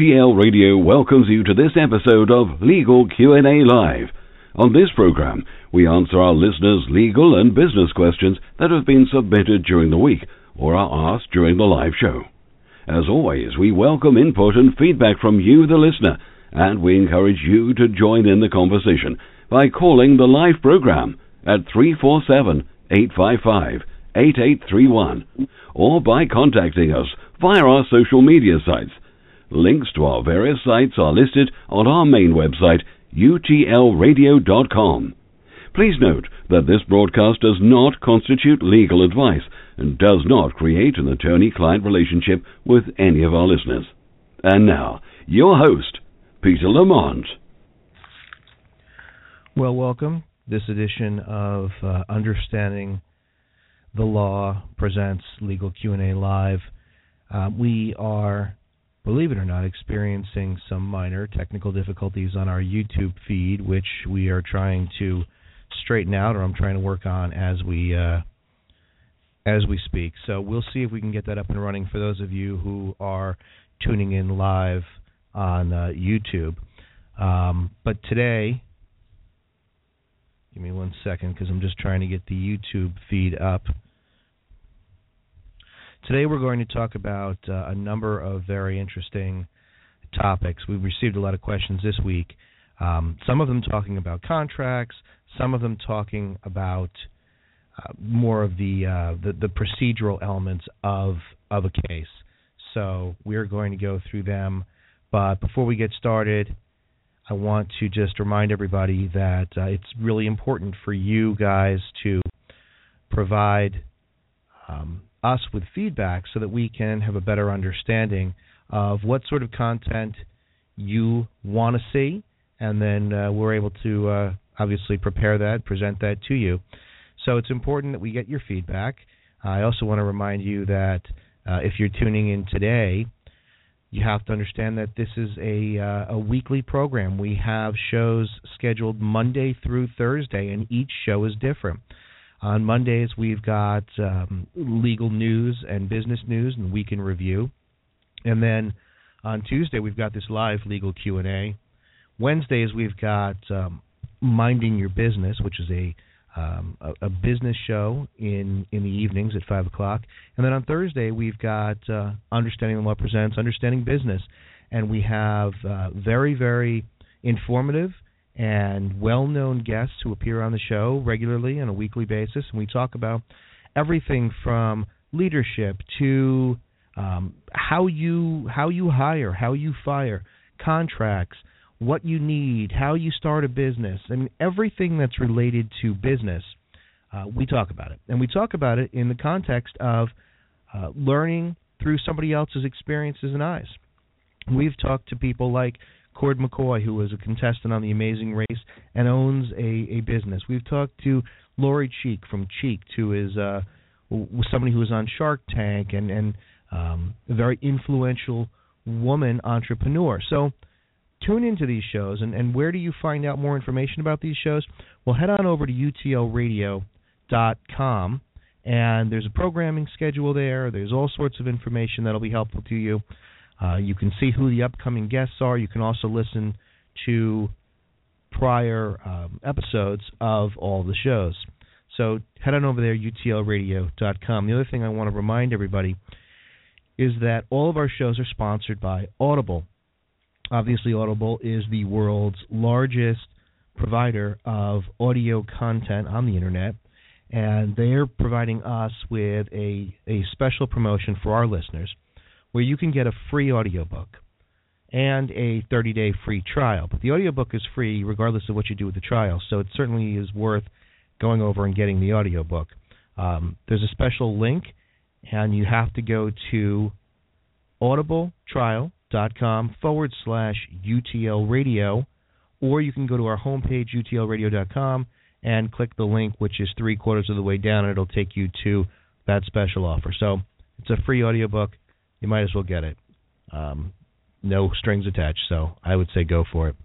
UTL Radio welcomes you to this episode of Legal Q&A Live. On this program, we answer our listeners' legal and business questions that have been submitted during the week or are asked during the live show. As always, we welcome input and feedback from you, the listener, and we encourage you to join in the conversation by calling the live program at 347 855 8831 or by contacting us via our social media sites. Links to our various sites are listed on our main website, utlradio.com. Please note that this broadcast does not constitute legal advice and does not create an attorney client relationship with any of our listeners. And now, your host, Peter Lamont. Well, welcome. This edition of uh, Understanding the Law presents Legal Q&A Live. Uh, we are, believe it or not, experiencing some minor technical difficulties on our YouTube feed, which we are trying to straighten out, or I'm trying to work on as we uh, as we speak. So we'll see if we can get that up and running for those of you who are tuning in live on uh, YouTube. Um, but today, give me one second because I'm just trying to get the YouTube feed up. Today we're going to talk about uh, a number of very interesting topics. We've received a lot of questions this week. Um, some of them talking about contracts, some of them talking about uh, more of the, uh, the, the procedural elements of of a case. So we're going to go through them. But before we get started, I want to just remind everybody that uh, it's really important for you guys to provide um, us with feedback so that we can have a better understanding of what sort of content you want to see, and then uh, we're able to uh, obviously prepare that, present that to you. So it's important that we get your feedback. I also want to remind you that uh, if you're tuning in today, you have to understand that this is a uh, a weekly program. We have shows scheduled Monday through Thursday, and each show is different. On Mondays, we've got um, legal news and business news and week in review, and then on Tuesday we've got this live legal Q and A. Wednesdays we've got um, minding your business, which is a um, a, a, business show in in the evenings at five o'clock, and then on Thursday we've got uh, Understanding the Law presents Understanding Business, and we have uh, very very informative and well-known guests who appear on the show regularly on a weekly basis, and we talk about everything from leadership to um, how you how you hire, how you fire, contracts, what you need, how you start a business. I mean, everything that's related to business, uh, we talk about it, and we talk about it in the context of uh, learning through somebody else's experiences and eyes. We've talked to people like Cord McCoy, who was a contestant on The Amazing Race and owns a, a business. We've talked to Lori Cheek from Cheek, who is uh, somebody who was on Shark Tank and and um, a very influential woman entrepreneur. So tune into these shows, and, and where do you find out more information about these shows? Well, head on over to utlradio.com, and there's a programming schedule there. There's all sorts of information that'll be helpful to you. Uh, you can see who the upcoming guests are. You can also listen to prior um, episodes of all the shows. So head on over there, utlradio.com. The other thing I want to remind everybody is that all of our shows are sponsored by Audible. Obviously, Audible is the world's largest provider of audio content on the internet, and they're providing us with a, a special promotion for our listeners where you can get a free audiobook and a 30 day free trial. But the audiobook is free regardless of what you do with the trial, so it certainly is worth going over and getting the audiobook. Um, there's a special link, and you have to go to audibletrial.com forward slash UTL radio, or you can go to our homepage, utlradio.com, and click the link, which is three quarters of the way down, and it'll take you to that special offer. So it's a free audiobook you might as well get it. Um, no strings attached, so I would say go for it.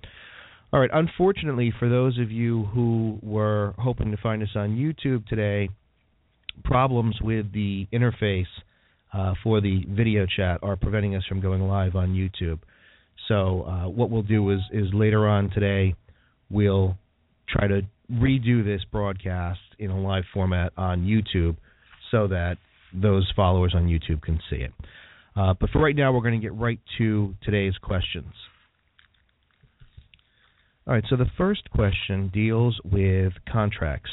All right. Unfortunately, for those of you who were hoping to find us on YouTube today, problems with the interface uh, for the video chat are preventing us from going live on YouTube. So uh, what we'll do is is later on today, we'll try to redo this broadcast in a live format on YouTube, so that those followers on YouTube can see it. Uh, but for right now, we're going to get right to today's questions. All right, so the first question deals with contracts.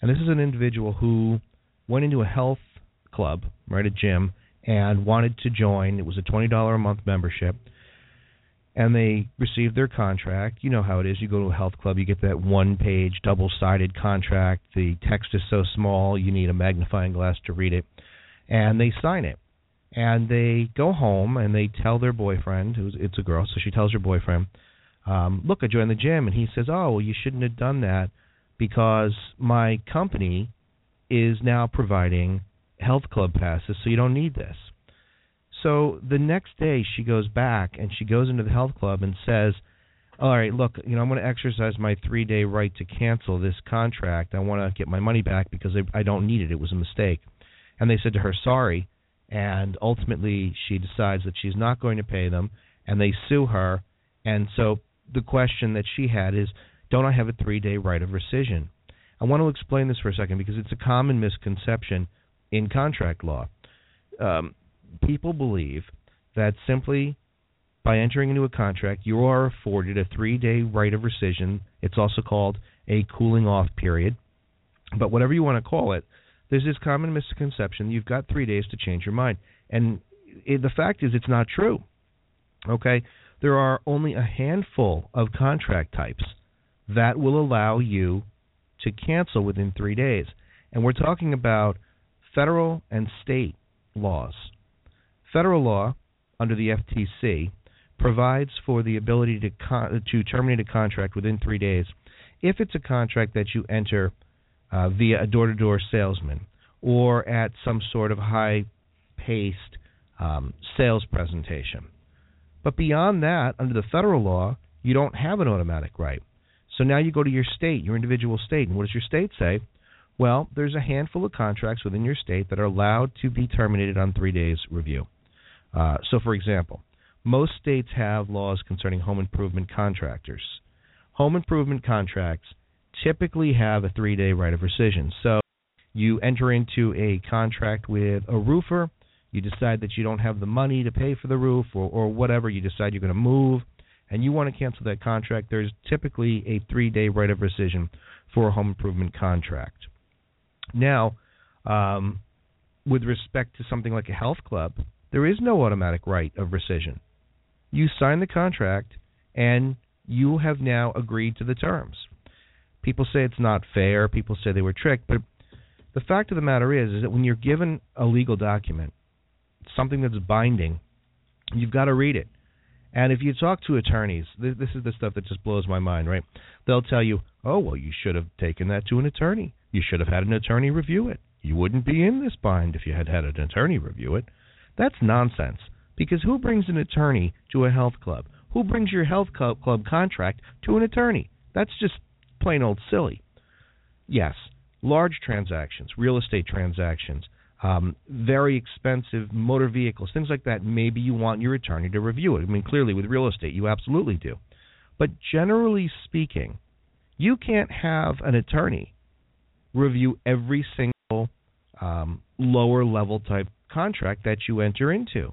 And this is an individual who went into a health club, right, a gym, and wanted to join. It was a $20 a month membership. And they received their contract. You know how it is. You go to a health club, you get that one page, double sided contract. The text is so small, you need a magnifying glass to read it. And they sign it. And they go home and they tell their boyfriend, who's it's a girl, so she tells her boyfriend, um, look, I joined the gym. And he says, oh, well, you shouldn't have done that because my company is now providing health club passes, so you don't need this. So the next day she goes back and she goes into the health club and says, "All right, look, you know, I'm going to exercise my 3-day right to cancel this contract. I want to get my money back because I, I don't need it. It was a mistake." And they said to her, "Sorry." And ultimately she decides that she's not going to pay them and they sue her. And so the question that she had is, don't I have a 3-day right of rescission? I want to explain this for a second because it's a common misconception in contract law. Um, people believe that simply by entering into a contract, you are afforded a three day right of rescission. It's also called a cooling off period. But whatever you want to call it, there's this common misconception you've got three days to change your mind. And it, the fact is, it's not true. Okay? There are only a handful of contract types that will allow you to cancel within three days. And we're talking about federal and state laws. Federal law, under the FTC, provides for the ability to con- to terminate a contract within three days if it's a contract that you enter uh, via a door-to-door salesman or at some sort of high-paced um, sales presentation. But beyond that, under the federal law, you don't have an automatic right. So now you go to your state, your individual state, and what does your state say? Well, there's a handful of contracts within your state that are allowed to be terminated on three days review. Uh, so, for example, most states have laws concerning home improvement contractors. Home improvement contracts typically have a three day right of rescission. So, you enter into a contract with a roofer, you decide that you don't have the money to pay for the roof or, or whatever, you decide you're going to move and you want to cancel that contract, there's typically a three day right of rescission for a home improvement contract. Now, um, with respect to something like a health club, there is no automatic right of rescission. You sign the contract and you have now agreed to the terms. People say it's not fair, people say they were tricked, but the fact of the matter is is that when you're given a legal document, something that's binding, you've got to read it. And if you talk to attorneys, this, this is the stuff that just blows my mind, right? They'll tell you, "Oh, well, you should have taken that to an attorney. You should have had an attorney review it. You wouldn't be in this bind if you had had an attorney review it." That's nonsense. Because who brings an attorney to a health club? Who brings your health club contract to an attorney? That's just plain old silly. Yes, large transactions, real estate transactions, um, very expensive motor vehicles, things like that, maybe you want your attorney to review it. I mean, clearly with real estate, you absolutely do. But generally speaking, you can't have an attorney review every single um, lower level type contract that you enter into.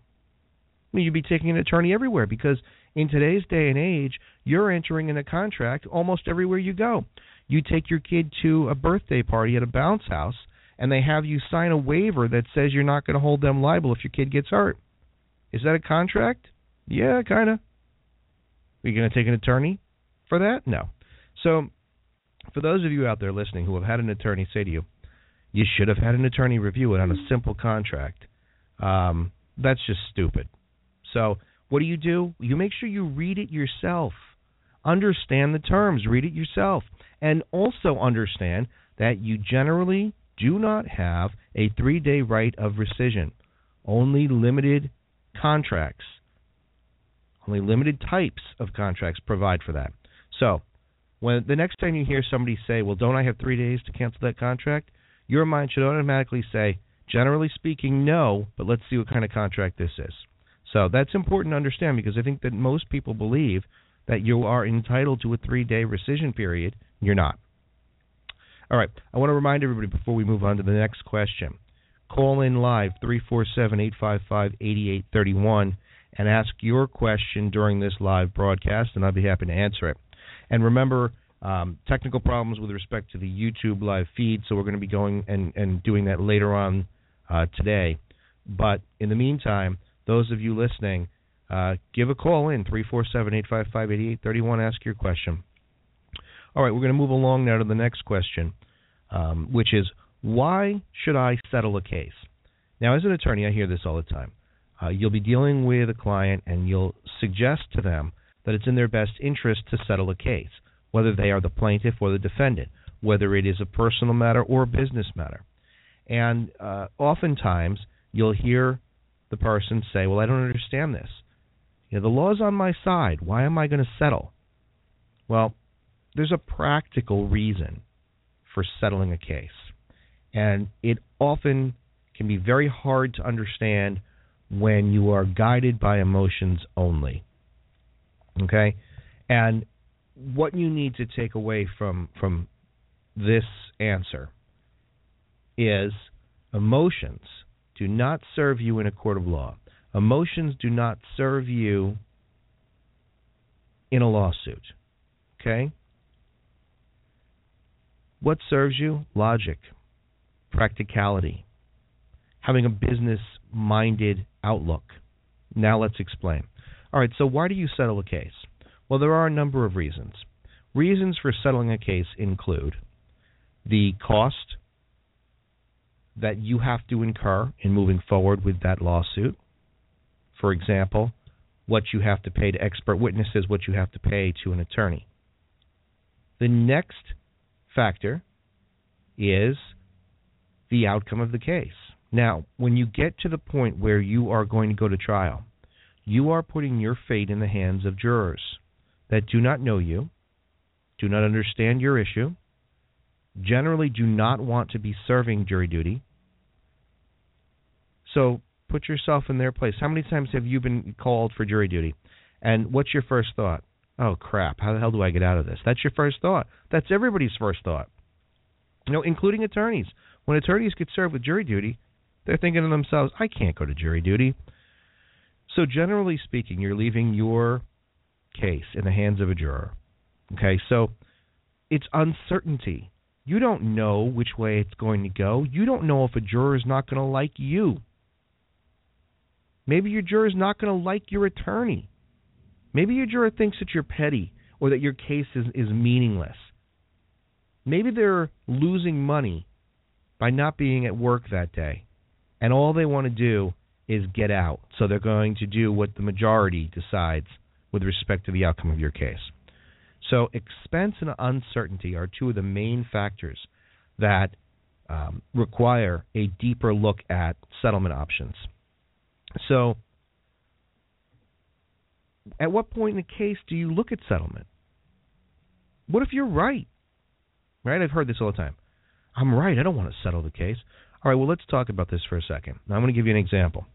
I mean, you'd be taking an attorney everywhere because in today's day and age, you're entering in a contract almost everywhere you go. You take your kid to a birthday party at a bounce house, and they have you sign a waiver that says you're not going to hold them liable if your kid gets hurt. Is that a contract? Yeah, kind of. Are you going to take an attorney for that? No. So, for those of you out there listening who have had an attorney say to you, you should have had an attorney review it on a simple contract, um, that's just stupid. So, what do you do? You make sure you read it yourself. Understand the terms, read it yourself. And also understand that you generally do not have a three day right of rescission. Only limited contracts, only limited types of contracts provide for that. So, when the next time you hear somebody say, "Well, don't I have 3 days to cancel that contract?" your mind should automatically say, generally speaking, no, but let's see what kind of contract this is. So that's important to understand because I think that most people believe that you are entitled to a three day rescission period. You're not. All right. I want to remind everybody before we move on to the next question. Call in live 347 855 8831 and ask your question during this live broadcast, and I'll be happy to answer it. And remember, um, technical problems with respect to the YouTube live feed, so we're going to be going and, and doing that later on uh, today. But in the meantime, those of you listening, uh, give a call in 347 855 8831. Ask your question. All right, we're going to move along now to the next question, um, which is why should I settle a case? Now, as an attorney, I hear this all the time. Uh, you'll be dealing with a client and you'll suggest to them that it's in their best interest to settle a case, whether they are the plaintiff or the defendant, whether it is a personal matter or a business matter. And uh, oftentimes, you'll hear the person say, Well, I don't understand this. You know, the law's on my side. Why am I going to settle? Well, there's a practical reason for settling a case. And it often can be very hard to understand when you are guided by emotions only. Okay? And what you need to take away from from this answer is emotions do not serve you in a court of law. Emotions do not serve you in a lawsuit. Okay? What serves you? Logic, practicality, having a business minded outlook. Now let's explain. All right, so why do you settle a case? Well, there are a number of reasons. Reasons for settling a case include the cost that you have to incur in moving forward with that lawsuit. For example, what you have to pay to expert witnesses, what you have to pay to an attorney. The next factor is the outcome of the case. Now, when you get to the point where you are going to go to trial, you are putting your fate in the hands of jurors that do not know you, do not understand your issue, generally do not want to be serving jury duty. So put yourself in their place. How many times have you been called for jury duty? And what's your first thought? Oh crap, how the hell do I get out of this? That's your first thought. That's everybody's first thought. You know, including attorneys. When attorneys get served with jury duty, they're thinking to themselves, I can't go to jury duty. So generally speaking, you're leaving your case in the hands of a juror. Okay, so it's uncertainty. You don't know which way it's going to go. You don't know if a juror is not going to like you. Maybe your juror is not going to like your attorney. Maybe your juror thinks that you're petty or that your case is, is meaningless. Maybe they're losing money by not being at work that day, and all they want to do is get out. So they're going to do what the majority decides with respect to the outcome of your case. So, expense and uncertainty are two of the main factors that um, require a deeper look at settlement options. So, at what point in the case do you look at settlement? What if you're right? Right? I've heard this all the time. I'm right. I don't want to settle the case. All right, well, let's talk about this for a second. Now, I'm going to give you an example.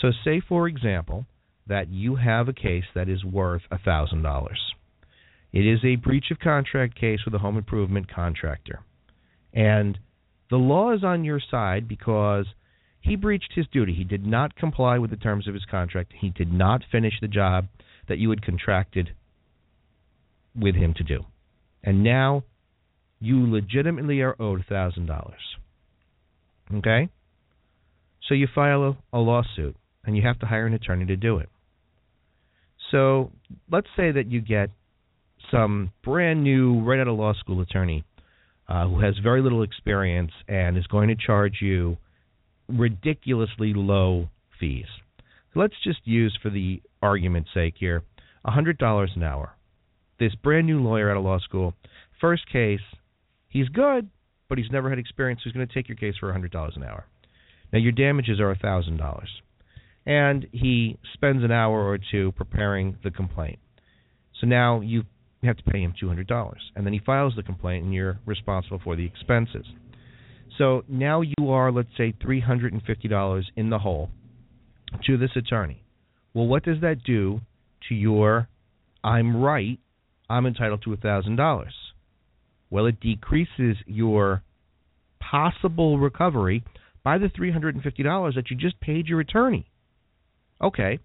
So, say, for example, that you have a case that is worth $1,000. It is a breach of contract case with a home improvement contractor. And the law is on your side because he breached his duty. He did not comply with the terms of his contract. He did not finish the job that you had contracted with him to do. And now you legitimately are owed $1,000. Okay? So you file a, a lawsuit and you have to hire an attorney to do it. So let's say that you get some brand new, right out of law school attorney uh, who has very little experience and is going to charge you ridiculously low fees. So let's just use, for the argument's sake here, $100 an hour. This brand new lawyer out of law school, first case, he's good, but he's never had experience. So he's going to take your case for $100 an hour. Now, your damages are $1,000. And he spends an hour or two preparing the complaint. So now you have to pay him $200. And then he files the complaint, and you're responsible for the expenses. So now you are, let's say, $350 in the hole to this attorney. Well, what does that do to your I'm right, I'm entitled to $1,000? Well, it decreases your possible recovery by the $350 that you just paid your attorney. Okay,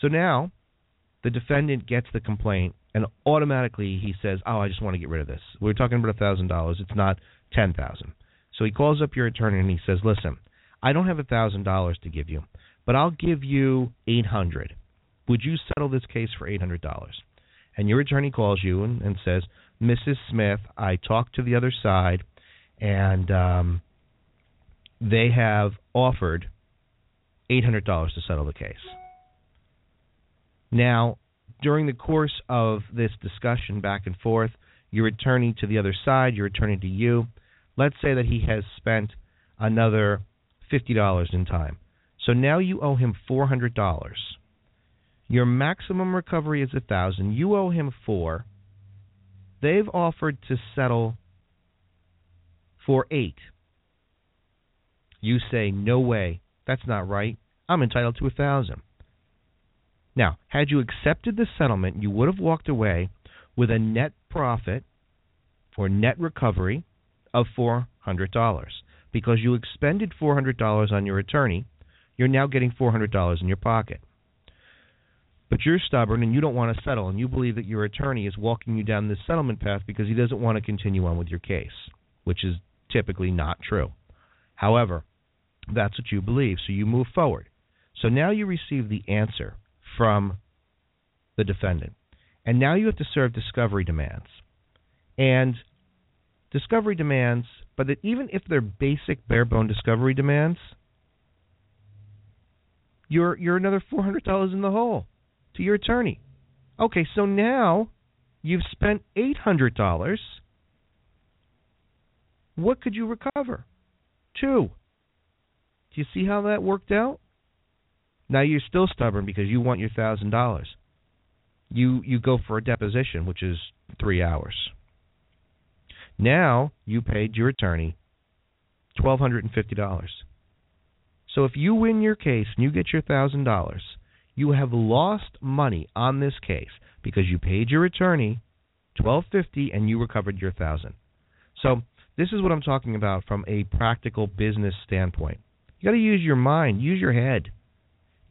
so now the defendant gets the complaint and automatically he says, "Oh, I just want to get rid of this. We're talking about a thousand dollars. It's not ten thousand. So he calls up your attorney and he says, "Listen, I don't have a thousand dollars to give you, but I'll give you eight hundred. Would you settle this case for eight hundred dollars?" And your attorney calls you and, and says, "Mrs. Smith, I talked to the other side, and um, they have offered eight hundred dollars to settle the case." Now, during the course of this discussion back and forth, you're returning to the other side, you're returning to you, let's say that he has spent another $50 in time. So now you owe him $400. Your maximum recovery is a 1000. You owe him 4. They've offered to settle for 8. You say, "No way. That's not right. I'm entitled to a 1000." Now, had you accepted the settlement, you would have walked away with a net profit or net recovery of $400 because you expended $400 on your attorney. You're now getting $400 in your pocket. But you're stubborn and you don't want to settle, and you believe that your attorney is walking you down this settlement path because he doesn't want to continue on with your case, which is typically not true. However, that's what you believe, so you move forward. So now you receive the answer from the defendant. And now you have to serve discovery demands. And discovery demands, but even if they're basic bare bone discovery demands, you're you're another four hundred dollars in the hole to your attorney. Okay, so now you've spent eight hundred dollars. What could you recover? Two. Do you see how that worked out? Now you're still stubborn because you want your thousand dollars. You you go for a deposition, which is three hours. Now you paid your attorney twelve hundred and fifty dollars. So if you win your case and you get your thousand dollars, you have lost money on this case because you paid your attorney twelve fifty and you recovered your thousand. So this is what I'm talking about from a practical business standpoint. You got to use your mind, use your head.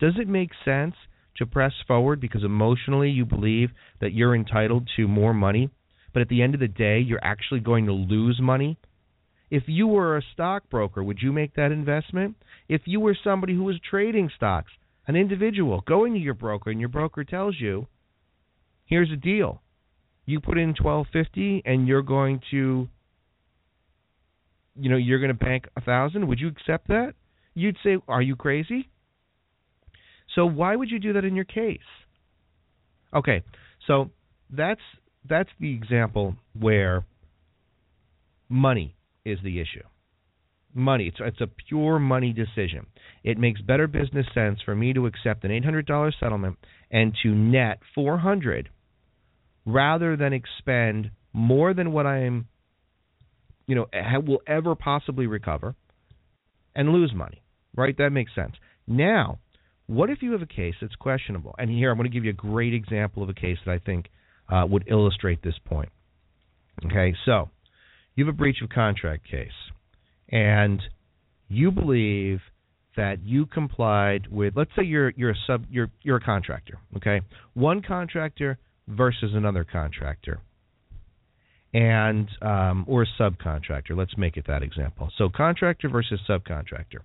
Does it make sense to press forward because emotionally you believe that you're entitled to more money, but at the end of the day you're actually going to lose money? If you were a stockbroker, would you make that investment? If you were somebody who was trading stocks, an individual going to your broker and your broker tells you, "Here's a deal. You put in 1250 and you're going to you know, you're going to bank a 1000, would you accept that? You'd say, "Are you crazy?" So why would you do that in your case? Okay, so that's that's the example where money is the issue. Money, it's it's a pure money decision. It makes better business sense for me to accept an $800 settlement and to net 400 rather than expend more than what I am you know will ever possibly recover and lose money. Right? That makes sense. Now, what if you have a case that's questionable? And here I'm going to give you a great example of a case that I think uh, would illustrate this point. Okay, so you have a breach of contract case, and you believe that you complied with. Let's say you're you're a sub you're you're a contractor. Okay, one contractor versus another contractor, and um, or a subcontractor. Let's make it that example. So contractor versus subcontractor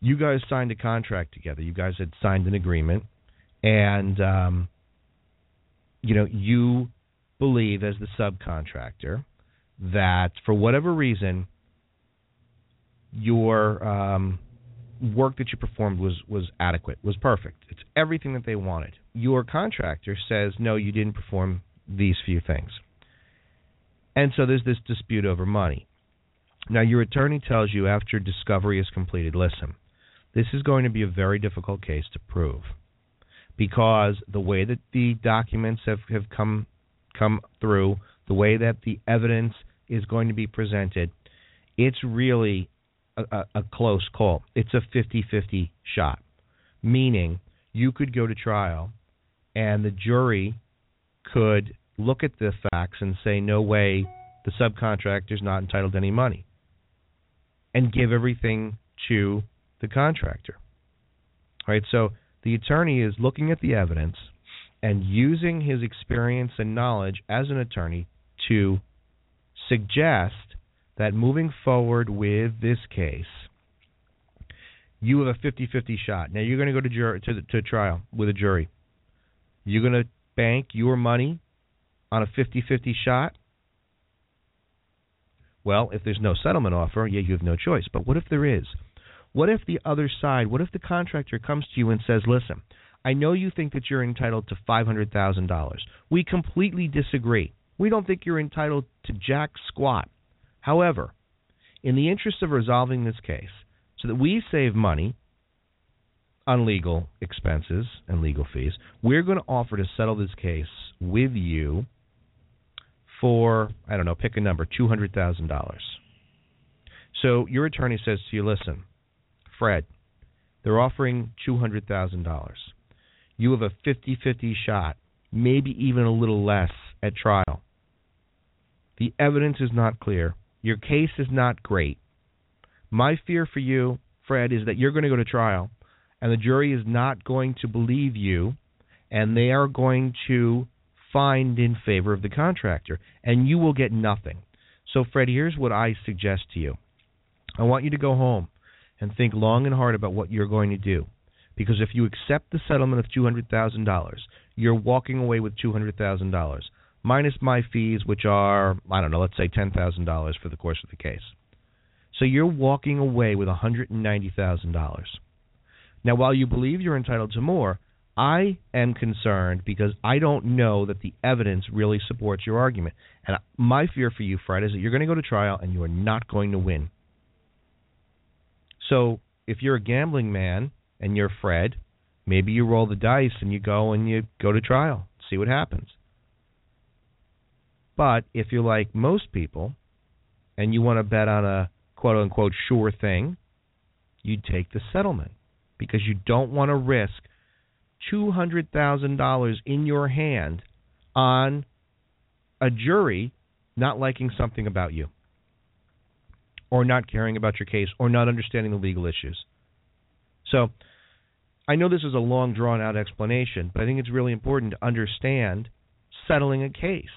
you guys signed a contract together. You guys had signed an agreement, and um, you know you believe as the subcontractor that for whatever reason your um, work that you performed was was adequate, was perfect. It's everything that they wanted. Your contractor says no, you didn't perform these few things, and so there's this dispute over money. Now your attorney tells you after discovery is completed, listen, this is going to be a very difficult case to prove because the way that the documents have, have come come through, the way that the evidence is going to be presented, it's really a, a, close call. It's a 50-50 shot, meaning you could go to trial and the jury could look at the facts and say, no way, the subcontractor's not entitled to any money, and give everything to the contractor. All right, so the attorney is looking at the evidence and using his experience and knowledge as an attorney to suggest that moving forward with this case, you have a 50-50 shot. Now you're going to go to, jur- to, to trial with a jury. You're going to bank your money on a 50-50 shot. Well, if there's no settlement offer, yeah, you have no choice. But what if there is? What if the other side, what if the contractor comes to you and says, "Listen, I know you think that you're entitled to $500,000. We completely disagree. We don't think you're entitled to jack squat. However, in the interest of resolving this case, so that we save money on legal expenses and legal fees, we're going to offer to settle this case with you for, I don't know, pick a number, $200,000. So your attorney says to you, listen, Fred, they're offering $200,000. You have a 50 50 shot, maybe even a little less at trial. The evidence is not clear. Your case is not great. My fear for you, Fred, is that you're going to go to trial and the jury is not going to believe you and they are going to find in favor of the contractor and you will get nothing. So, Fred, here's what I suggest to you I want you to go home and think long and hard about what you're going to do. Because if you accept the settlement of $200,000, you're walking away with $200,000 minus my fees, which are, I don't know, let's say $10,000 for the course of the case. So you're walking away with $190,000. Now, while you believe you're entitled to more, I am concerned because I don't know that the evidence really supports your argument. And my fear for you, Fred, is that you're going to go to trial and you are not going to win. So if you're a gambling man and you're Fred, maybe you roll the dice and you go and you go to trial, see what happens. But if you're like most people and you want to bet on a quote unquote sure thing, you take the settlement because you don't want to risk $200,000 in your hand on a jury not liking something about you or not caring about your case or not understanding the legal issues. So, I know this is a long drawn out explanation, but I think it's really important to understand settling a case.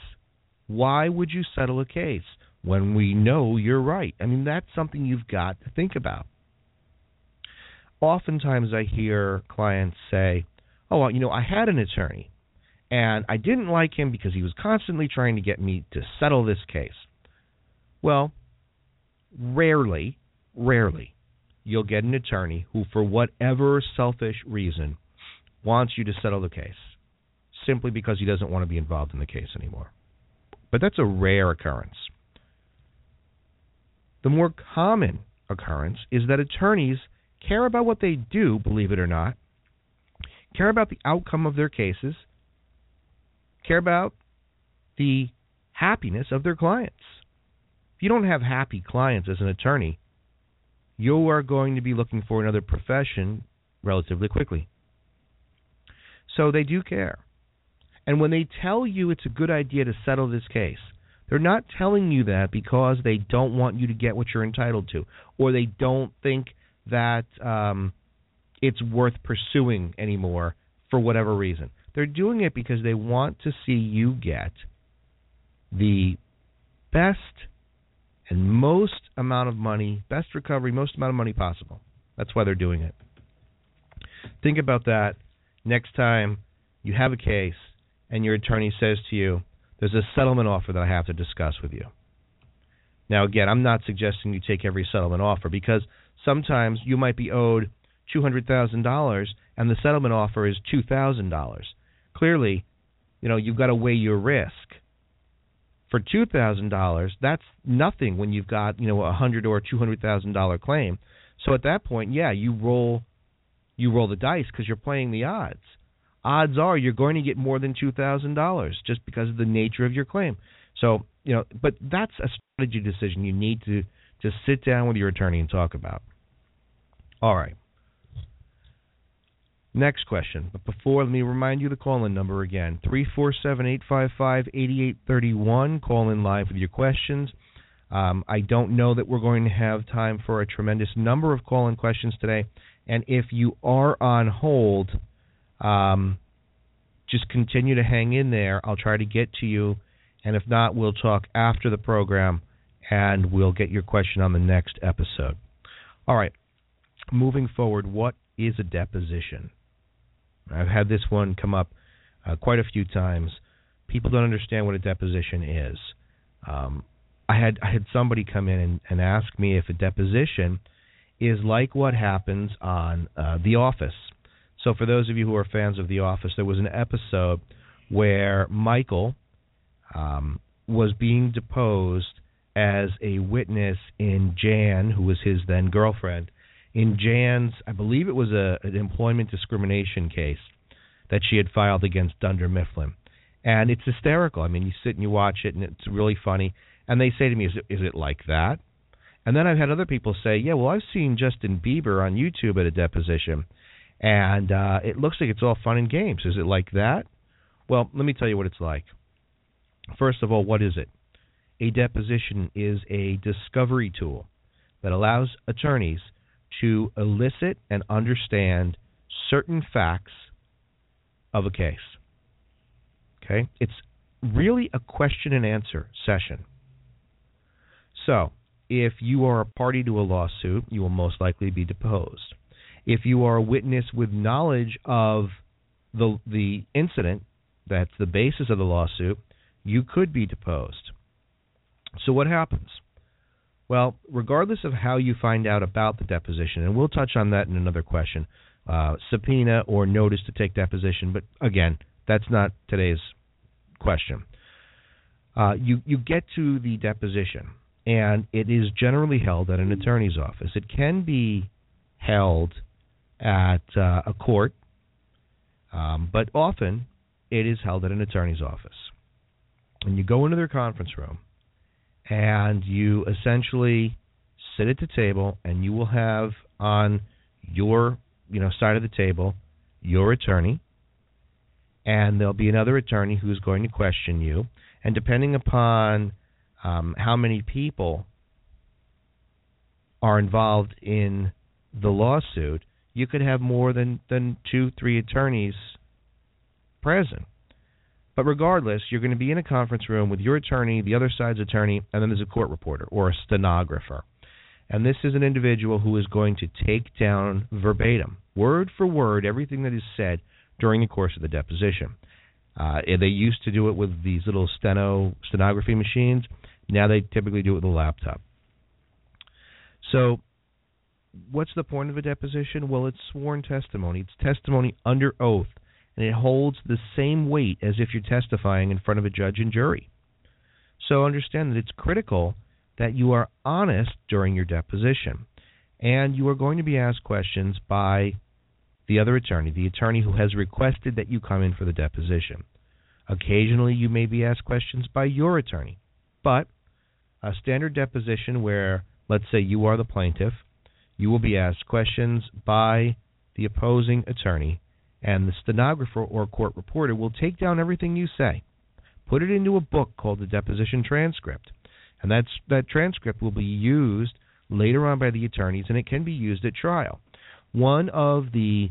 Why would you settle a case when we know you're right? I mean, that's something you've got to think about. Oftentimes I hear clients say, "Oh, well, you know, I had an attorney and I didn't like him because he was constantly trying to get me to settle this case." Well, rarely, rarely you'll get an attorney who, for whatever selfish reason, wants you to settle the case simply because he doesn't want to be involved in the case anymore. But that's a rare occurrence. The more common occurrence is that attorneys care about what they do, believe it or not, care about the outcome of their cases, care about the happiness of their clients. If you don't have happy clients as an attorney, you are going to be looking for another profession relatively quickly. So they do care. And when they tell you it's a good idea to settle this case, they're not telling you that because they don't want you to get what you're entitled to, or they don't think that um, it's worth pursuing anymore for whatever reason. They're doing it because they want to see you get the best and most amount of money, best recovery, most amount of money possible. That's why they're doing it. Think about that next time you have a case and your attorney says to you, There's a settlement offer that I have to discuss with you. Now, again, I'm not suggesting you take every settlement offer because sometimes you might be owed $200,000 and the settlement offer is $2,000. Clearly, you know, you've got to weigh your risk for two thousand dollars, that's nothing when you've got you know a hundred or two hundred thousand dollar claim. So at that point, yeah, you roll you roll the dice because you're playing the odds. Odds are you're going to get more than two thousand dollars just because of the nature of your claim. So you know, but that's a strategy decision you need to to sit down with your attorney and talk about. All right. Next question. But before, let me remind you the call in number again 347 855 8831. Call in live with your questions. Um, I don't know that we're going to have time for a tremendous number of call in questions today. And if you are on hold, um, just continue to hang in there. I'll try to get to you. And if not, we'll talk after the program and we'll get your question on the next episode. All right. Moving forward, what is a deposition? I've had this one come up uh, quite a few times. People don't understand what a deposition is. Um, I had I had somebody come in and, and ask me if a deposition is like what happens on uh, The Office. So for those of you who are fans of The Office, there was an episode where Michael um, was being deposed as a witness in Jan, who was his then girlfriend, in Jan's, I believe it was a an employment discrimination case that she had filed against Dunder Mifflin, and it's hysterical. I mean, you sit and you watch it, and it's really funny. And they say to me, "Is it is it like that?" And then I've had other people say, "Yeah, well, I've seen Justin Bieber on YouTube at a deposition, and uh, it looks like it's all fun and games. Is it like that?" Well, let me tell you what it's like. First of all, what is it? A deposition is a discovery tool that allows attorneys to elicit and understand certain facts of a case. Okay? It's really a question and answer session. So, if you are a party to a lawsuit, you will most likely be deposed. If you are a witness with knowledge of the the incident that's the basis of the lawsuit, you could be deposed. So what happens? Well, regardless of how you find out about the deposition, and we'll touch on that in another question, uh, subpoena or notice to take deposition, but again, that's not today's question. Uh, you you get to the deposition, and it is generally held at an attorney's office. It can be held at uh, a court, um, but often it is held at an attorney's office. And you go into their conference room, and you essentially sit at the table and you will have on your you know side of the table your attorney and there'll be another attorney who's going to question you. And depending upon um, how many people are involved in the lawsuit you could have more than than two three attorneys present but regardless, you're going to be in a conference room with your attorney, the other side's attorney, and then there's a court reporter or a stenographer. And this is an individual who is going to take down verbatim, word for word, everything that is said during the course of the deposition. Uh, they used to do it with these little steno stenography machines. Now they typically do it with a laptop. So, what's the point of a deposition? Well, it's sworn testimony. It's testimony under oath and it holds the same weight as if you're testifying in front of a judge and jury. So understand that it's critical that you are honest during your deposition, and you are going to be asked questions by the other attorney, the attorney who has requested that you come in for the deposition. Occasionally, you may be asked questions by your attorney, but a standard deposition where, let's say, you are the plaintiff, you will be asked questions by the opposing attorney and the stenographer or court reporter will take down everything you say, put it into a book called the deposition transcript, and that's that transcript will be used later on by the attorneys, and it can be used at trial. One of the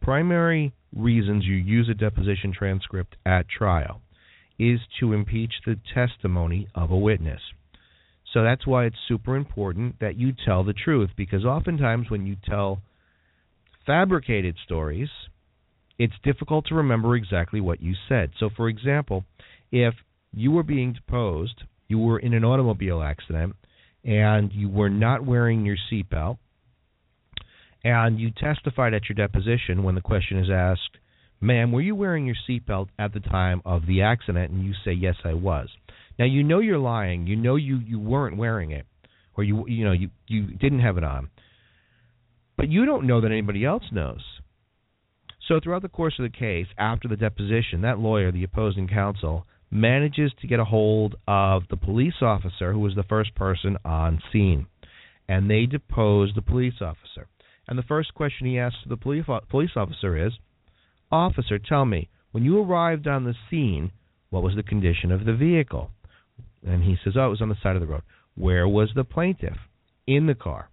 primary reasons you use a deposition transcript at trial is to impeach the testimony of a witness. So that's why it's super important that you tell the truth because oftentimes when you tell fabricated stories, it's difficult to remember exactly what you said. So, for example, if you were being deposed, you were in an automobile accident, and you were not wearing your seatbelt, and you testified at your deposition when the question is asked, Ma'am, were you wearing your seatbelt at the time of the accident? And you say, Yes, I was. Now you know you're lying. You know you, you weren't wearing it, or you you know you, you didn't have it on. But you don't know that anybody else knows. So throughout the course of the case, after the deposition, that lawyer, the opposing counsel, manages to get a hold of the police officer who was the first person on scene. And they depose the police officer. And the first question he asks the police officer is, "Officer, tell me, when you arrived on the scene, what was the condition of the vehicle?" And he says, "Oh, it was on the side of the road." Where was the plaintiff? In the car.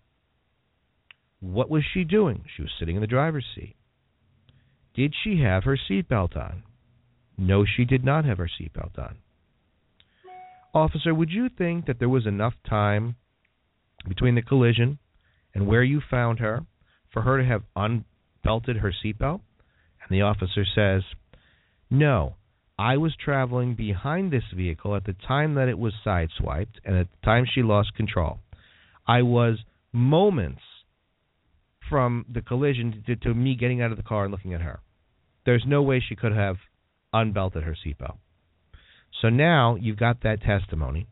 What was she doing? She was sitting in the driver's seat. Did she have her seatbelt on? No, she did not have her seatbelt on. Officer, would you think that there was enough time between the collision and where you found her for her to have unbelted her seatbelt? And the officer says, No, I was traveling behind this vehicle at the time that it was sideswiped and at the time she lost control. I was moments from the collision to, to me getting out of the car and looking at her. There's no way she could have unbelted her seatbelt. So now you've got that testimony,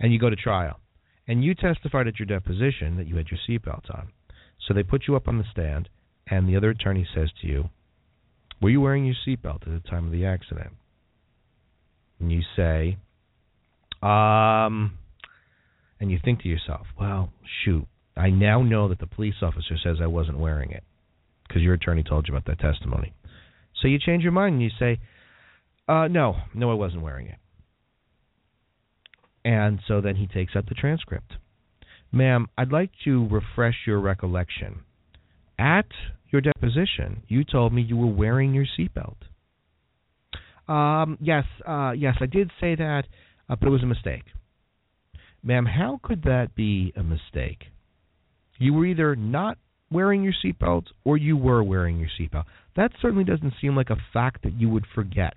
and you go to trial, and you testified at your deposition that you had your seatbelt on. So they put you up on the stand, and the other attorney says to you, "Were you wearing your seatbelt at the time of the accident?" and you say, um, and you think to yourself, well, shoot, I now know that the police officer says I wasn't wearing it because your attorney told you about that testimony. So you change your mind and you say, uh, no, no, I wasn't wearing it. And so then he takes up the transcript. Ma'am, I'd like to refresh your recollection. At your deposition, you told me you were wearing your seatbelt. Um, yes, uh, yes, I did say that, uh, but it was a mistake. Ma'am, how could that be a mistake? You were either not wearing your seatbelt or you were wearing your seatbelt. That certainly doesn't seem like a fact that you would forget.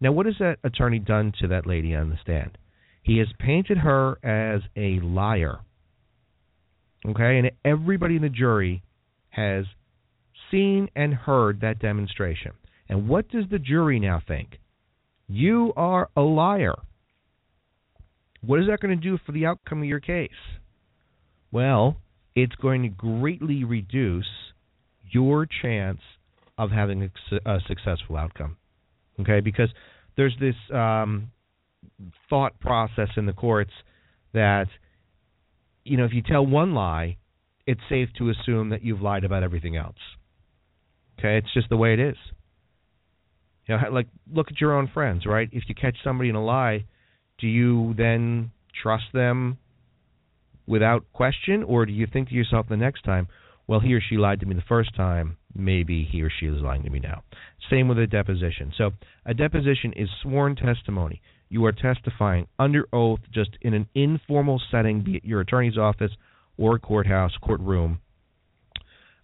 Now, what has that attorney done to that lady on the stand? He has painted her as a liar. Okay, and everybody in the jury has seen and heard that demonstration. And what does the jury now think? You are a liar. What is that going to do for the outcome of your case? Well, it's going to greatly reduce your chance of having a, a successful outcome. Okay, because there's this um, thought process in the courts that you know if you tell one lie, it's safe to assume that you've lied about everything else. Okay, it's just the way it is. You know, like look at your own friends, right? If you catch somebody in a lie, do you then trust them without question, or do you think to yourself the next time, well, he or she lied to me the first time, maybe he or she is lying to me now? Same with a deposition. So a deposition is sworn testimony. You are testifying under oath, just in an informal setting, be it your attorney's office or courthouse, courtroom.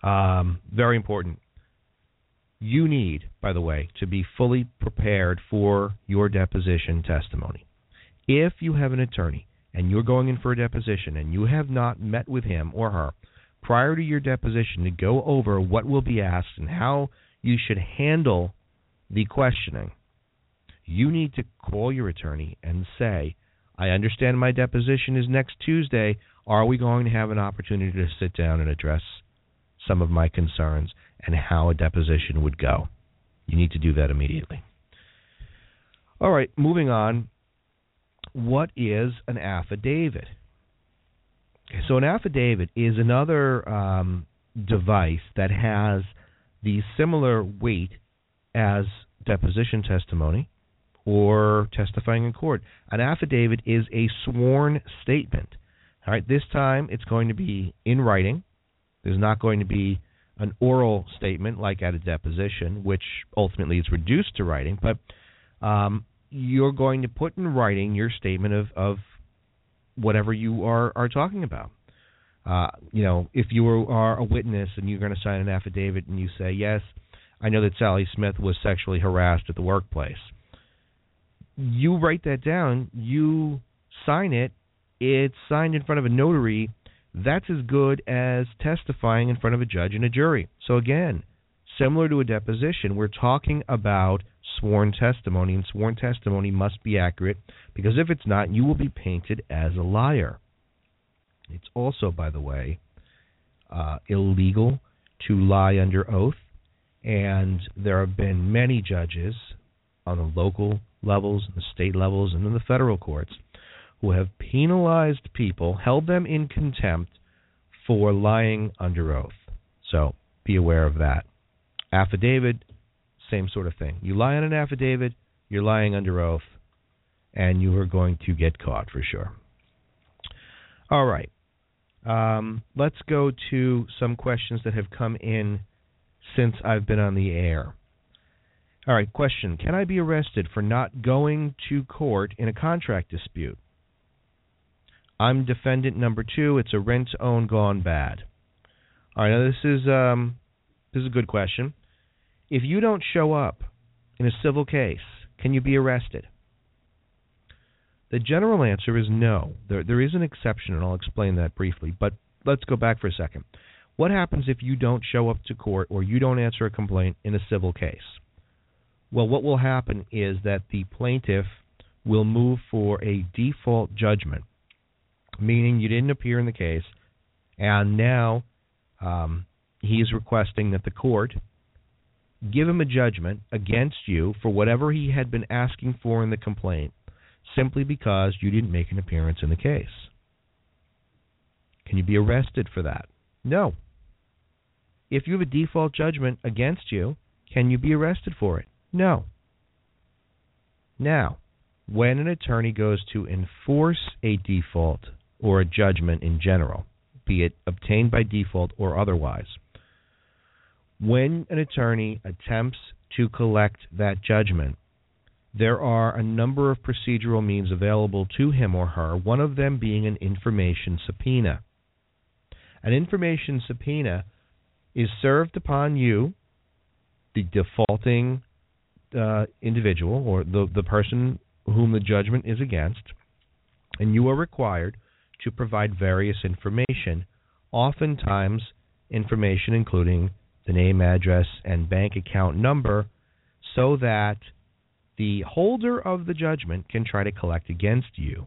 Um, very important you need, by the way, to be fully prepared for your deposition testimony. If you have an attorney and you're going in for a deposition and you have not met with him or her prior to your deposition to go over what will be asked and how you should handle the questioning, you need to call your attorney and say, I understand my deposition is next Tuesday. Are we going to have an opportunity to sit down and address some of my concerns? and how a deposition would go. You need to do that immediately. All right, moving on. What is an affidavit? So, an affidavit is another um, device that has the similar weight as deposition testimony or testifying in court. An affidavit is a sworn statement. All right, this time it's going to be in writing. There's not going to be an oral statement like at a deposition, which ultimately is reduced to writing, but um, you're going to put in writing your statement of, of whatever you are, are talking about. Uh, you know, if you are a witness and you're going to sign an affidavit and you say, yes, I know that Sally Smith was sexually harassed at the workplace. You write that down, you sign it, it's signed in front of a notary that's as good as testifying in front of a judge and a jury. So, again, similar to a deposition, we're talking about sworn testimony, and sworn testimony must be accurate because if it's not, you will be painted as a liar. It's also, by the way, uh, illegal to lie under oath, and there have been many judges on the local levels, the state levels, and in the federal courts who have penalized people, held them in contempt for lying under oath. So be aware of that. Affidavit, same sort of thing. You lie on an affidavit, you're lying under oath, and you are going to get caught for sure. All right. Um, let's go to some questions that have come in since I've been on the air. All right, question Can I be arrested for not going to court in a contract dispute? I'm defendant number two. It's a rent own gone bad. All right, now this is um, this is a good question. If you don't show up in a civil case, can you be arrested? The general answer is no. There there is an exception, and I'll explain that briefly. But let's go back for a second. What happens if you don't show up to court or you don't answer a complaint in a civil case? Well, what will happen is that the plaintiff will move for a default judgment, meaning you didn't appear in the case, and now um, he is requesting that the court give him a judgment against you for whatever he had been asking for in the complaint, simply because you didn't make an appearance in the case. Can you be arrested for that? No. If you have a default judgment against you, can you be arrested for it? No. Now, when an attorney goes to enforce a default or a judgment in general, be it obtained by default or otherwise, when an attorney attempts to collect that judgment, there are a number of procedural means available to him or her, one of them being an information subpoena. An information subpoena is served upon you, the defaulting uh, individual or the the person whom the judgment is against, and you are required to provide various information, oftentimes information including the name, address, and bank account number, so that the holder of the judgment can try to collect against you.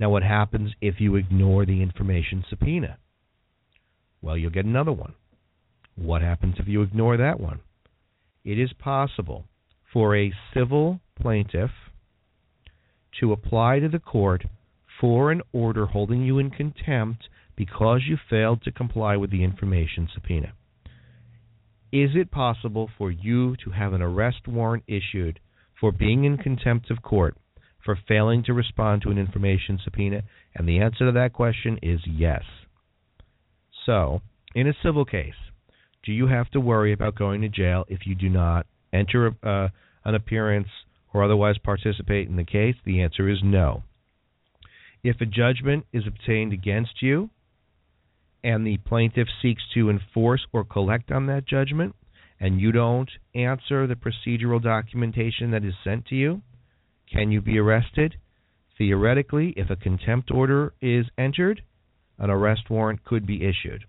Now, what happens if you ignore the information subpoena? Well, you'll get another one. What happens if you ignore that one? it is possible for a civil plaintiff to apply to the court for an order holding you in contempt because you failed to comply with the information subpoena. Is it possible for you to have an arrest warrant issued for being in contempt of court for failing to respond to an information subpoena? And the answer to that question is yes. So, in a civil case, do you have to worry about going to jail if you do not enter uh, an appearance or otherwise participate in the case? The answer is no. If a judgment is obtained against you and the plaintiff seeks to enforce or collect on that judgment, and you don't answer the procedural documentation that is sent to you, can you be arrested? Theoretically, if a contempt order is entered, an arrest warrant could be issued.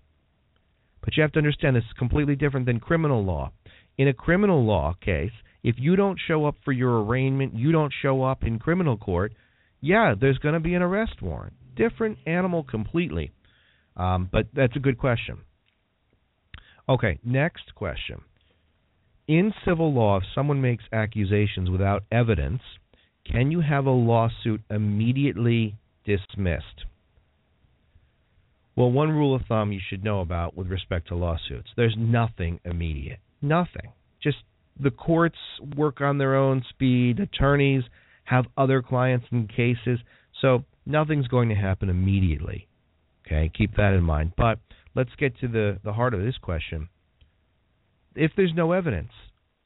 But you have to understand this is completely different than criminal law. In a criminal law case, if you don't show up for your arraignment, you don't show up in criminal court, yeah, there's going to be an arrest warrant. Different animal completely. Um, but that's a good question. Okay, next question. In civil law, if someone makes accusations without evidence, can you have a lawsuit immediately dismissed? Well, one rule of thumb you should know about with respect to lawsuits there's nothing immediate. Nothing. Just the courts work on their own speed, attorneys have other clients and cases, so nothing's going to happen immediately. Okay, keep that in mind. But let's get to the, the heart of this question. If there's no evidence,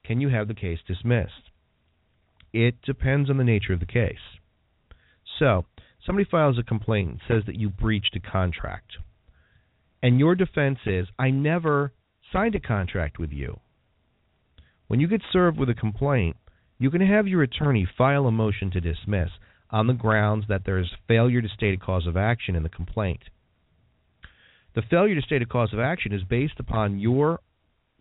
can you have the case dismissed? It depends on the nature of the case. So, somebody files a complaint and says that you breached a contract, and your defense is, I never signed a contract with you. When you get served with a complaint, you can have your attorney file a motion to dismiss on the grounds that there is failure to state a cause of action in the complaint. The failure to state a cause of action is based upon your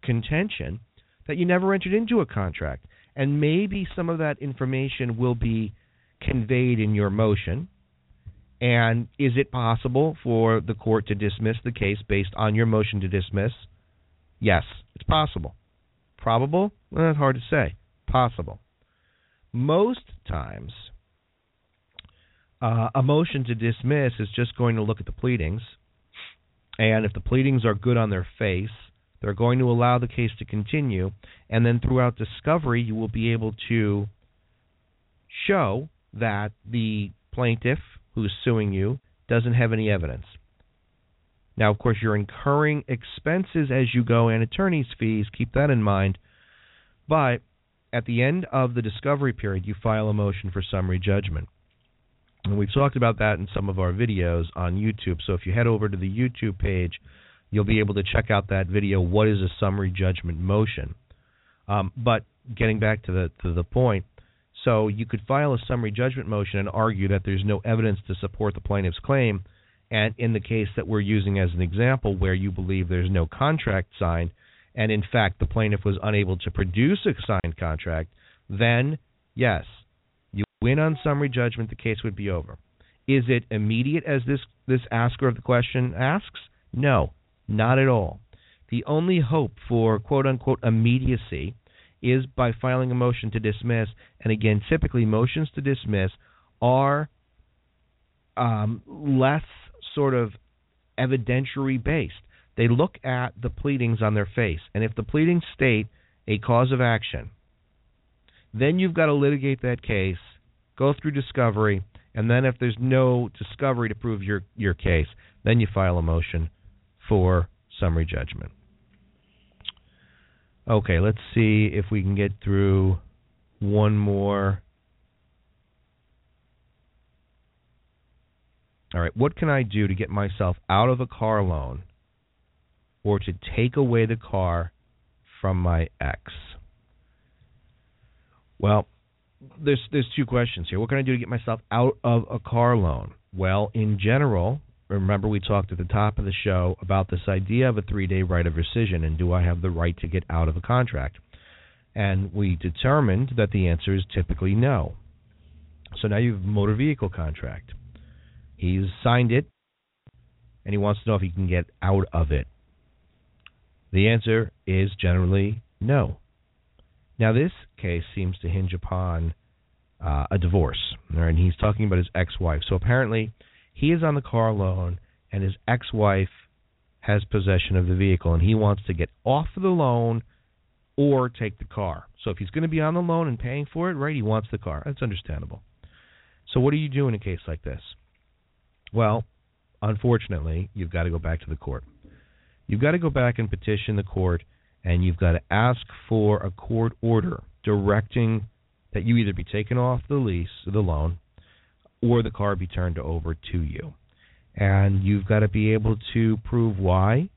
contention that you never entered into a contract. And maybe some of that information will be conveyed in your motion, and is it possible for the court to dismiss the case based on your motion to dismiss? Yes, it's possible. Probable? Well, it's hard to say. Possible. Most times, uh, a motion to dismiss is just going to look at the pleadings And if the pleadings are good on their face, they're going to allow the case to continue. And then throughout discovery, you will be able to show that the plaintiff who's suing you doesn't have any evidence. Now, of course, you're incurring expenses as you go and attorney's fees. Keep that in mind. But at the end of the discovery period, you file a motion for summary judgment. And we've talked about that in some of our videos on YouTube. So if you head over to the YouTube page, you'll be able to check out that video. What is a summary judgment motion? Um, but getting back to the to the point, so you could file a summary judgment motion and argue that there's no evidence to support the plaintiff's claim. And in the case that we're using as an example, where you believe there's no contract signed, and in fact the plaintiff was unable to produce a signed contract, then yes, win on summary judgment, the case would be over. Is it immediate as this this asker of the question asks? No, not at all. The only hope for quote unquote immediacy is by filing a motion to dismiss, and again, typically motions to dismiss are um, less sort of evidentiary based. They look at the pleadings on their face, and if the pleadings state a cause of action, then you've got to litigate that case, go through discovery, and then if there's no discovery to prove your your case, then you file a motion for summary judgment. Okay, let's see if we can get through one more. All right, what can I do to get myself out of a car loan or to take away the car from my ex? Well, there's there's two questions here. What can I do to get myself out of a car loan? Well, in general, remember we talked at the top of the show about this idea of a 3-day right of rescission and do I have the right to get out of a contract? And we determined that the answer is typically no. So now you have a motor vehicle contract. He's signed it and he wants to know if he can get out of it. The answer is generally no. Now, this case seems to hinge upon uh, a divorce, right? and he's talking about his ex-wife. So apparently, he is on the car loan, and his ex-wife has possession of the vehicle, and he wants to get off of the loan or take the car. So if he's going to be on the loan and paying for it, right, he wants the car. That's understandable. So what do you do in a case like this? Well, unfortunately, you've got to go back to the court. You've got to go back and petition the court, and you've got to ask for a court order directing that you either be taken off the lease, the loan, or the car be turned over to you. And you've got to be able to prove why.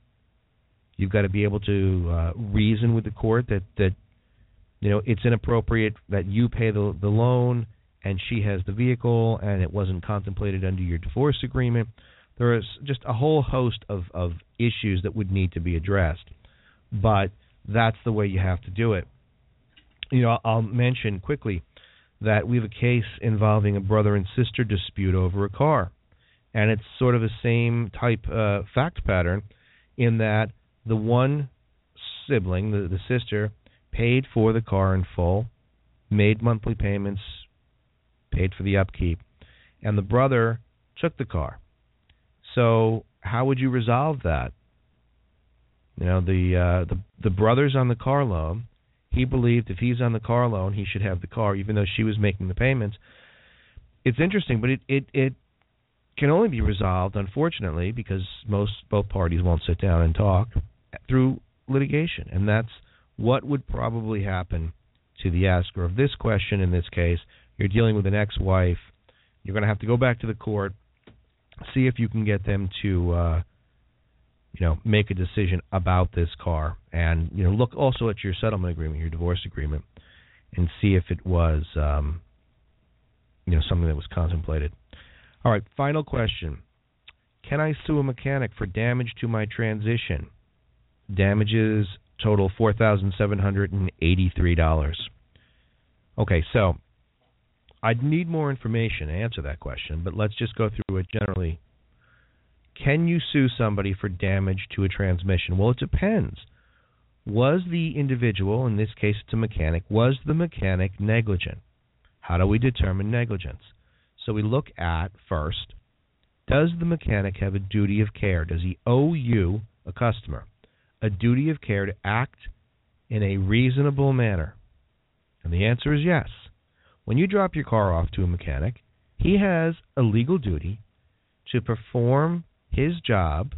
You've got to be able to uh, reason with the court that that you know it's inappropriate that you pay the the loan and she has the vehicle and it wasn't contemplated under your divorce agreement. There is just a whole host of, of issues that would need to be addressed. But that's the way you have to do it. You know, I'll mention quickly that we have a case involving a brother and sister dispute over a car. And it's sort of the same type uh, fact pattern in that the one sibling, the, the sister, paid for the car in full, made monthly payments, paid for the upkeep, and the brother took the car. So how would you resolve that? You know, the uh, the the brother's on the car loan. He believed if he's on the car loan, he should have the car, even though she was making the payments. It's interesting, but it it it can only be resolved, unfortunately, because most both parties won't sit down and talk through litigation, and that's what would probably happen to the asker of this question in this case you're dealing with an ex-wife. You're going to have to go back to the court, see if you can get them to, uh, you know, make a decision about this car, and you know, look also at your settlement agreement, your divorce agreement, and see if it was, um, you know, something that was contemplated. All right, final question: Can I sue a mechanic for damage to my transition? Damages total four thousand seven hundred and eighty-three dollars. Okay, so I'd need more information to answer that question, but let's just go through it generally. Can you sue somebody for damage to a transmission? Well, it depends. Was the individual, in this case it's a mechanic, was the mechanic negligent? How do we determine negligence? So we look at first Does the mechanic have a duty of care? Does he owe you, a customer, a duty of care to act in a reasonable manner? And the answer is yes. When you drop your car off to a mechanic, he has a legal duty to perform his job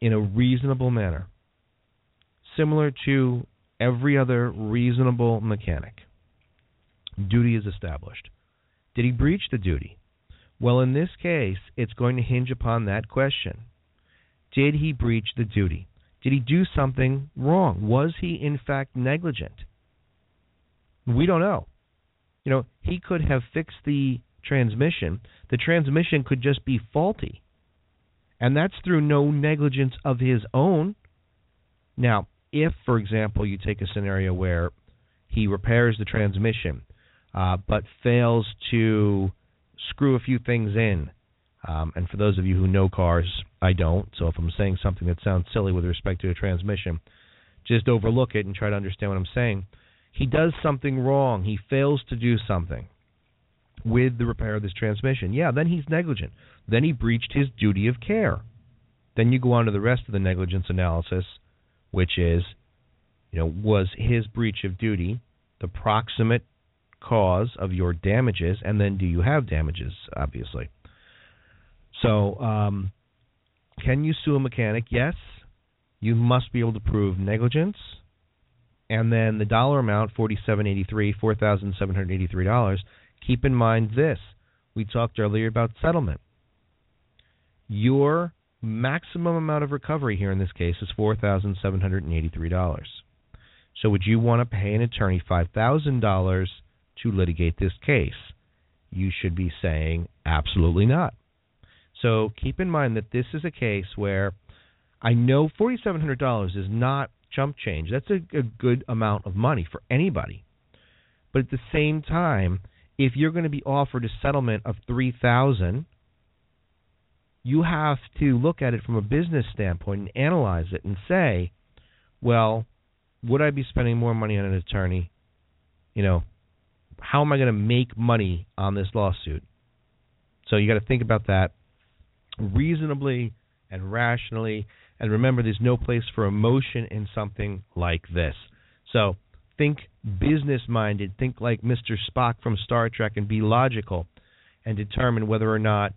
in a reasonable manner, similar to every other reasonable mechanic. Duty is established. Did he breach the duty? Well, in this case, it's going to hinge upon that question. Did he breach the duty? Did he do something wrong? Was he, in fact, negligent? We don't know. You know, he could have fixed the transmission. The transmission could just be faulty. And that's through no negligence of his own. Now, if, for example, you take a scenario where he repairs the transmission uh, but fails to screw a few things in, um, and for those of you who know cars, I don't, so if I'm saying something that sounds silly with respect to a transmission, just overlook it and try to understand what I'm saying. He does something wrong. He fails to do something with the repair of this transmission. Yeah, then he's negligent. Then he breached his duty of care. Then you go on to the rest of the negligence analysis which is, you know, was his breach of duty the proximate cause of your damages, and then do you have damages? Obviously. So, um, can you sue a mechanic? Yes. You must be able to prove negligence, and then the dollar amount forty-seven eighty-three, four thousand seven hundred eighty-three dollars. Keep in mind this: we talked earlier about settlement. Your maximum amount of recovery here in this case is $4,783. So would you want to pay an attorney $5,000 to litigate this case? You should be saying absolutely not. So keep in mind that this is a case where I know $4,700 is not chump change. That's a, a good amount of money for anybody. But at the same time, if you're going to be offered a settlement of 3000 you have to look at it from a business standpoint and analyze it and say, well, would I be spending more money on an attorney? You know, how am I going to make money on this lawsuit? So you got to think about that reasonably and rationally. And remember, there's no place for emotion in something like this. So think business minded, think like Mr. Spock from Star Trek, and be logical and determine whether or not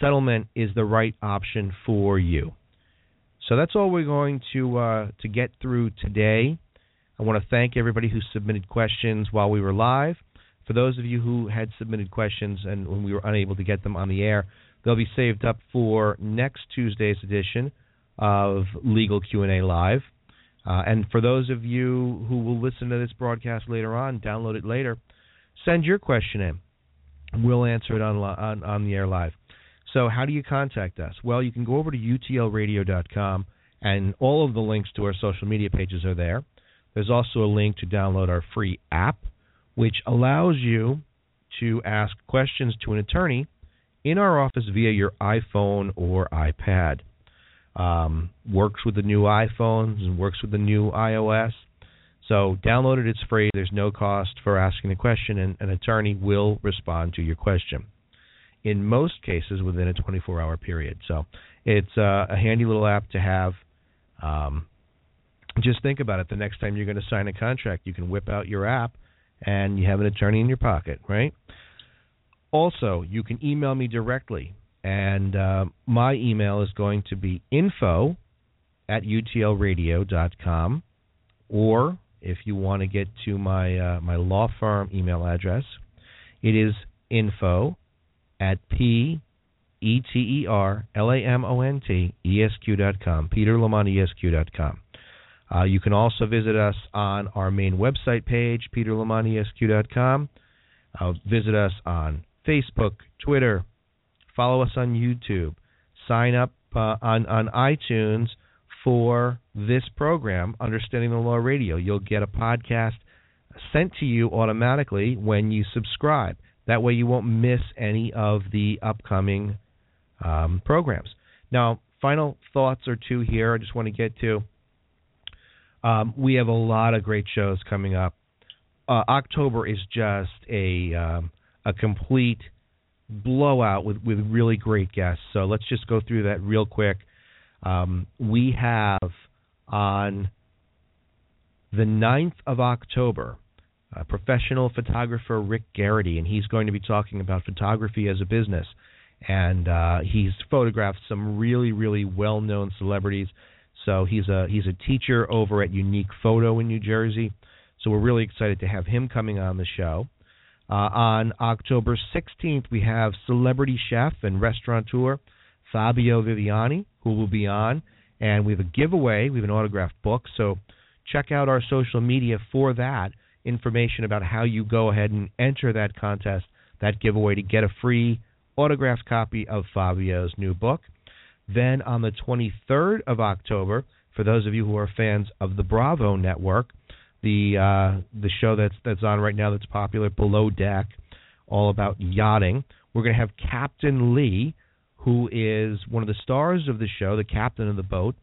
settlement is the right option for you. So that's all we're going to uh, to get through today. I want to thank everybody who submitted questions while we were live. For those of you who had submitted questions and when we were unable to get them on the air, they'll be saved up for next Tuesday's edition of Legal Q&A Live. Uh, and for those of you who will listen to this broadcast later on, download it later, send your question in. We'll answer it on on, on the air live. So how do you contact us? Well, you can go over to utlradio.com, and all of the links to our social media pages are there. There's also a link to download our free app, which allows you to ask questions to an attorney in our office via your iPhone or iPad. Um, works with the new iPhones and works with the new iOS. So download it, it's free. There's no cost for asking a question, and an attorney will respond to your question in most cases within a 24 hour period. So it's uh, a handy little app to have. Um, just think about it. The next time you're going to sign a contract, you can whip out your app and you have an attorney in your pocket, right? Also, you can email me directly, and uh, my email is going to be info at utlradio.com, or if you want to get to my uh, my law firm email address, it is info at P E T E R L A M O N T E S Q dot com, Peter Lamont ESQ dot com. Uh, you can also visit us on our main website page, peterlamontesq.com. Uh, visit us on Facebook, Twitter. Follow us on YouTube. Sign up uh, on on iTunes for this program, Understanding the Law Radio. You'll get a podcast sent to you automatically when you subscribe. That way, you won't miss any of the upcoming um, programs. Now, final thoughts or two here. I just want to get to. Um, we have a lot of great shows coming up. Uh, October is just a um, a complete blowout with with really great guests. So let's just go through that real quick. Um, we have on the 9th of October, professional photographer Rick Garrity, and he's going to be talking about photography as a business. And uh, he's photographed some really, really well-known celebrities. So he's a he's a teacher over at Unique Photo in New Jersey. So we're really excited to have him coming on the show. Uh, on October 16th, we have celebrity chef and restaurateur Fabio Viviani, who will be on, and we have a giveaway. We have an autographed book. So check out our social media for that information about how you go ahead and enter that contest, that giveaway to get a free autographed copy of Fabio's new book. Then on the 23rd of October, for those of you who are fans of the Bravo Network, the uh, the show that's that's on right now that's popular, Below Deck, all about yachting. We're going to have Captain Lee, who is one of the stars of the show, the captain of the boat.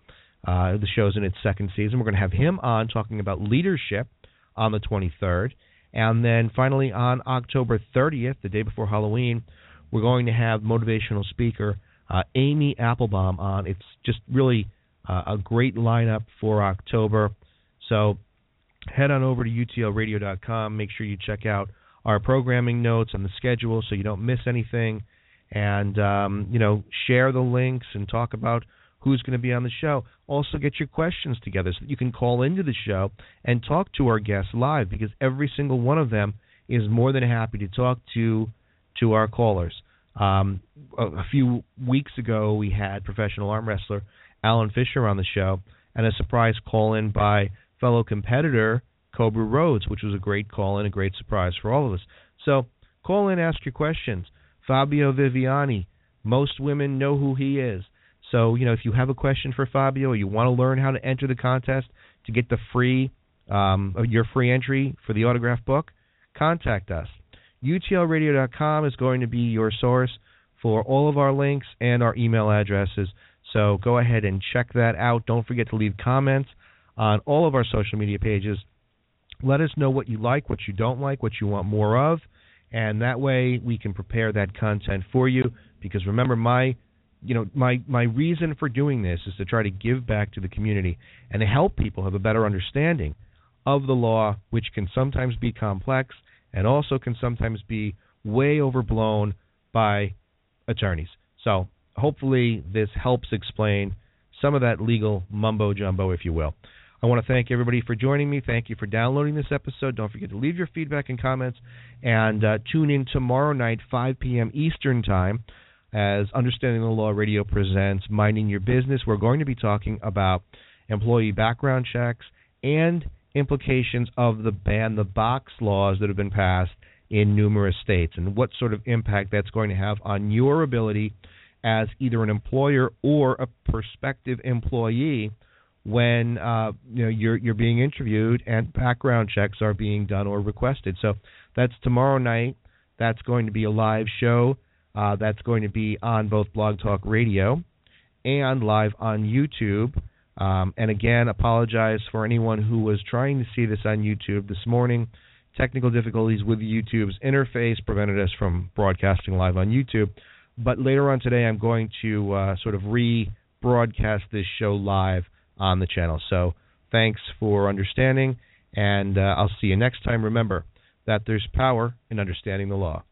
Uh, the show's in its second season. We're going to have him on talking about leadership on the 23rd. And then finally on October 30th, the day before Halloween, we're going to have motivational speaker uh, Amy Applebaum on. It's just really uh, a great lineup for October. So head on over to utlradio.com. Make sure you check out our programming notes and the schedule so you don't miss anything. And um, you know, share the links and talk about who's going to be on the show. Also, get your questions together so that you can call into the show and talk to our guests live because every single one of them is more than happy to talk to to our callers. Um, a, a few weeks ago, we had professional arm wrestler Alan Fisher on the show, and a surprise call in by fellow competitor Cobra Rhodes, which was a great call and a great surprise for all of us. So call in, ask your questions. Fabio Viviani, most women know who he is. So, you know, if you have a question for Fabio or you want to learn how to enter the contest to get the free um, uh, your free entry for the autograph book, contact us. UTLradio.com is going to be your source for all of our links and our email addresses. So go ahead and check that out. Don't forget to leave comments on all of our social media pages. Let us know what you like, what you don't like, what you want more of, and that way we can prepare that content for you. Because remember, my you know my my reason for doing this is to try to give back to the community and to help people have a better understanding of the law which can sometimes be complex and also can sometimes be way overblown by attorneys so hopefully this helps explain some of that legal mumbo jumbo if you will I want to thank everybody for joining me. Thank you for downloading this episode. Don't forget to leave your feedback and comments. And uh, tune in tomorrow night, 5 p.m. Eastern Time, as Understanding the Law Radio presents Minding Your Business. We're going to be talking about employee background checks and implications of the ban the box laws that have been passed in numerous states and what sort of impact that's going to have on your ability as either an employer or a prospective employee when uh, you know you're you're being interviewed and background checks are being done or requested. So that's tomorrow night. That's going to be a live show. Uh, that's going to be on both Blog Talk Radio and live on YouTube. Um, and again, apologize for anyone who was trying to see this on YouTube this morning. Technical difficulties with YouTube's interface prevented us from broadcasting live on YouTube. But later on today, I'm going to uh, sort of rebroadcast this show live on the channel. So thanks for understanding, and uh, I'll see you next time. Remember that there's power in understanding the law.